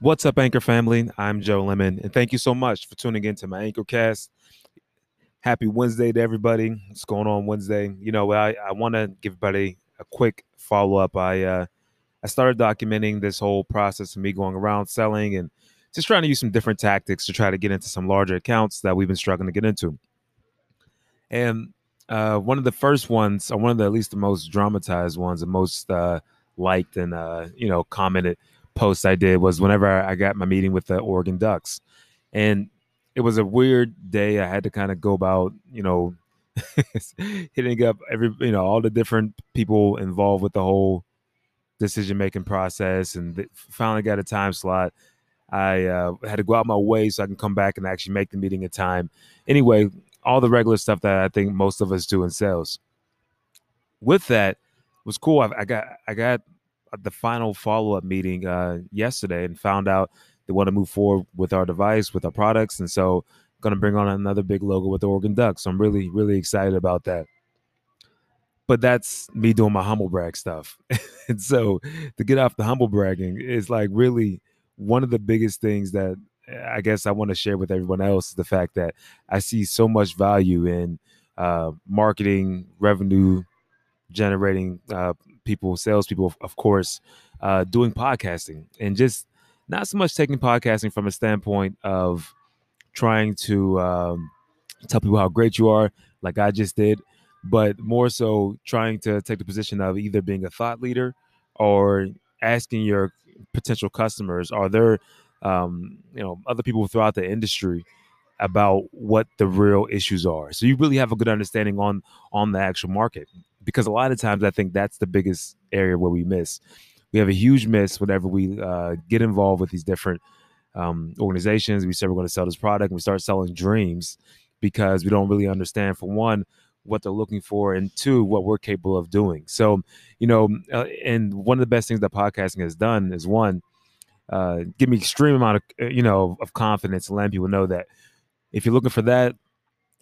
What's up, Anchor family? I'm Joe Lemon, and thank you so much for tuning in to my Anchor cast. Happy Wednesday to everybody. What's going on Wednesday? You know, I, I want to give everybody a quick follow up. I uh, I started documenting this whole process of me going around selling and just trying to use some different tactics to try to get into some larger accounts that we've been struggling to get into. And uh, one of the first ones, or one of the at least the most dramatized ones, the most uh, liked and uh, you know commented post I did was whenever I got my meeting with the Oregon Ducks, and it was a weird day. I had to kind of go about you know hitting up every you know all the different people involved with the whole decision making process, and finally got a time slot. I uh, had to go out my way so I can come back and actually make the meeting in time. Anyway, all the regular stuff that I think most of us do in sales. With that, was cool. I, I got I got the final follow up meeting uh, yesterday and found out they want to move forward with our device, with our products, and so going to bring on another big logo with the Oregon Ducks. So I'm really really excited about that. But that's me doing my humble brag stuff, and so to get off the humble bragging is like really one of the biggest things that I guess I want to share with everyone else is the fact that I see so much value in uh, marketing, revenue generating uh, people, salespeople, of course, uh, doing podcasting and just not so much taking podcasting from a standpoint of trying to um, tell people how great you are, like I just did, but more so trying to take the position of either being a thought leader or asking your potential customers, are there, um, you know, other people throughout the industry about what the real issues are. So you really have a good understanding on on the actual market because a lot of times I think that's the biggest area where we miss. We have a huge miss whenever we uh, get involved with these different um, organizations. We say we're going to sell this product, and we start selling dreams because we don't really understand, for one, what they're looking for, and two, what we're capable of doing. So, you know, uh, and one of the best things that podcasting has done is one, uh, give me extreme amount of uh, you know of confidence and letting people know that if you're looking for that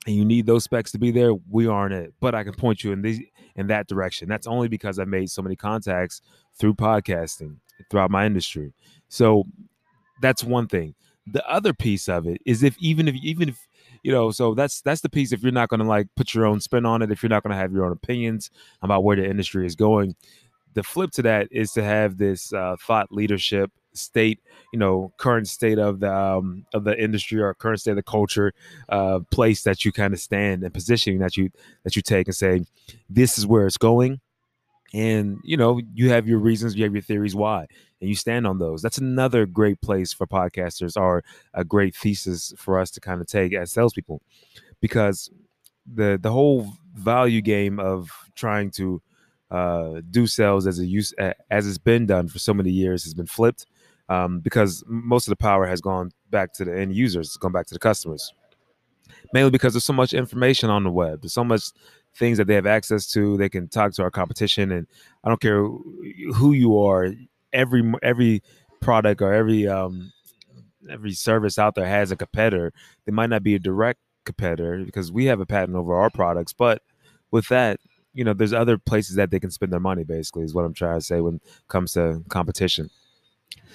and you need those specs to be there, we aren't it. But I can point you in these in that direction. That's only because I made so many contacts through podcasting throughout my industry. So that's one thing. The other piece of it is if even if even if you know, so that's that's the piece if you're not going to like put your own spin on it, if you're not going to have your own opinions about where the industry is going. The flip to that is to have this uh, thought leadership state, you know, current state of the um, of the industry or current state of the culture, uh, place that you kind of stand and positioning that you that you take and say, this is where it's going, and you know, you have your reasons, you have your theories why, and you stand on those. That's another great place for podcasters, or a great thesis for us to kind of take as salespeople, because the the whole value game of trying to uh, do sales as a use as it's been done for so many years has been flipped um, because most of the power has gone back to the end users, it's gone back to the customers. Mainly because there's so much information on the web, there's so much things that they have access to. They can talk to our competition, and I don't care who you are. Every every product or every um, every service out there has a competitor. They might not be a direct competitor because we have a patent over our products, but with that, you know, there's other places that they can spend their money. Basically, is what I'm trying to say when it comes to competition.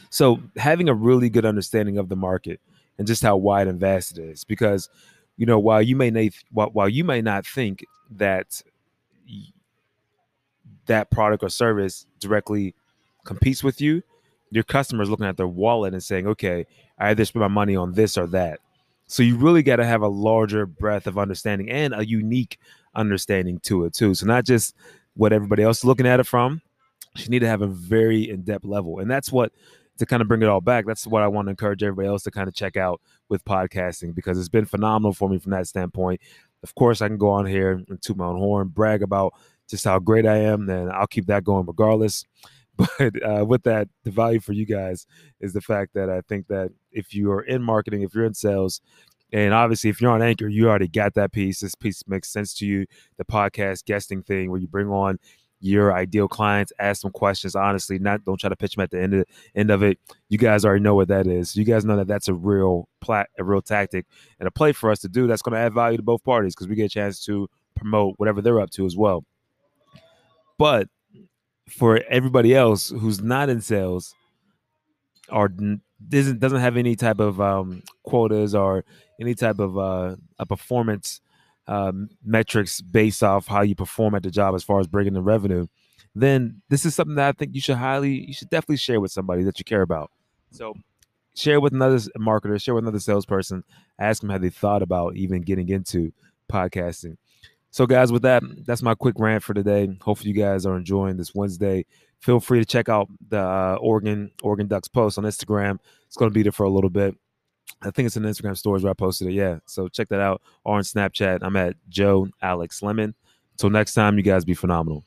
So having a really good understanding of the market and just how wide and vast it is, because you know while you may not while, while you may not think that that product or service directly competes with you, your customer is looking at their wallet and saying, okay, I either spend my money on this or that. So you really got to have a larger breadth of understanding and a unique understanding to it too. So not just what everybody else is looking at it from. You need to have a very in-depth level. And that's what to kind of bring it all back, that's what I want to encourage everybody else to kind of check out with podcasting because it's been phenomenal for me from that standpoint. Of course, I can go on here and toot my own horn, brag about just how great I am, and I'll keep that going regardless. But uh, with that, the value for you guys is the fact that I think that if you are in marketing, if you're in sales, and obviously, if you're on Anchor, you already got that piece. This piece makes sense to you. The podcast guesting thing, where you bring on your ideal clients, ask them questions honestly, not don't try to pitch them at the end of end of it. You guys already know what that is. You guys know that that's a real plat, a real tactic and a play for us to do. That's going to add value to both parties because we get a chance to promote whatever they're up to as well. But for everybody else who's not in sales, or doesn't doesn't have any type of um, quotas or any type of uh, a performance um, metrics based off how you perform at the job as far as bringing the revenue, then this is something that I think you should highly, you should definitely share with somebody that you care about. So share with another marketer, share with another salesperson, ask them how they thought about even getting into podcasting. So, guys, with that, that's my quick rant for today. Hopefully, you guys are enjoying this Wednesday. Feel free to check out the uh, Oregon Oregon Ducks post on Instagram. It's going to be there for a little bit. I think it's an Instagram stories where I posted it. Yeah. So check that out. Or on Snapchat, I'm at Joe Alex Lemon. Till next time, you guys be phenomenal.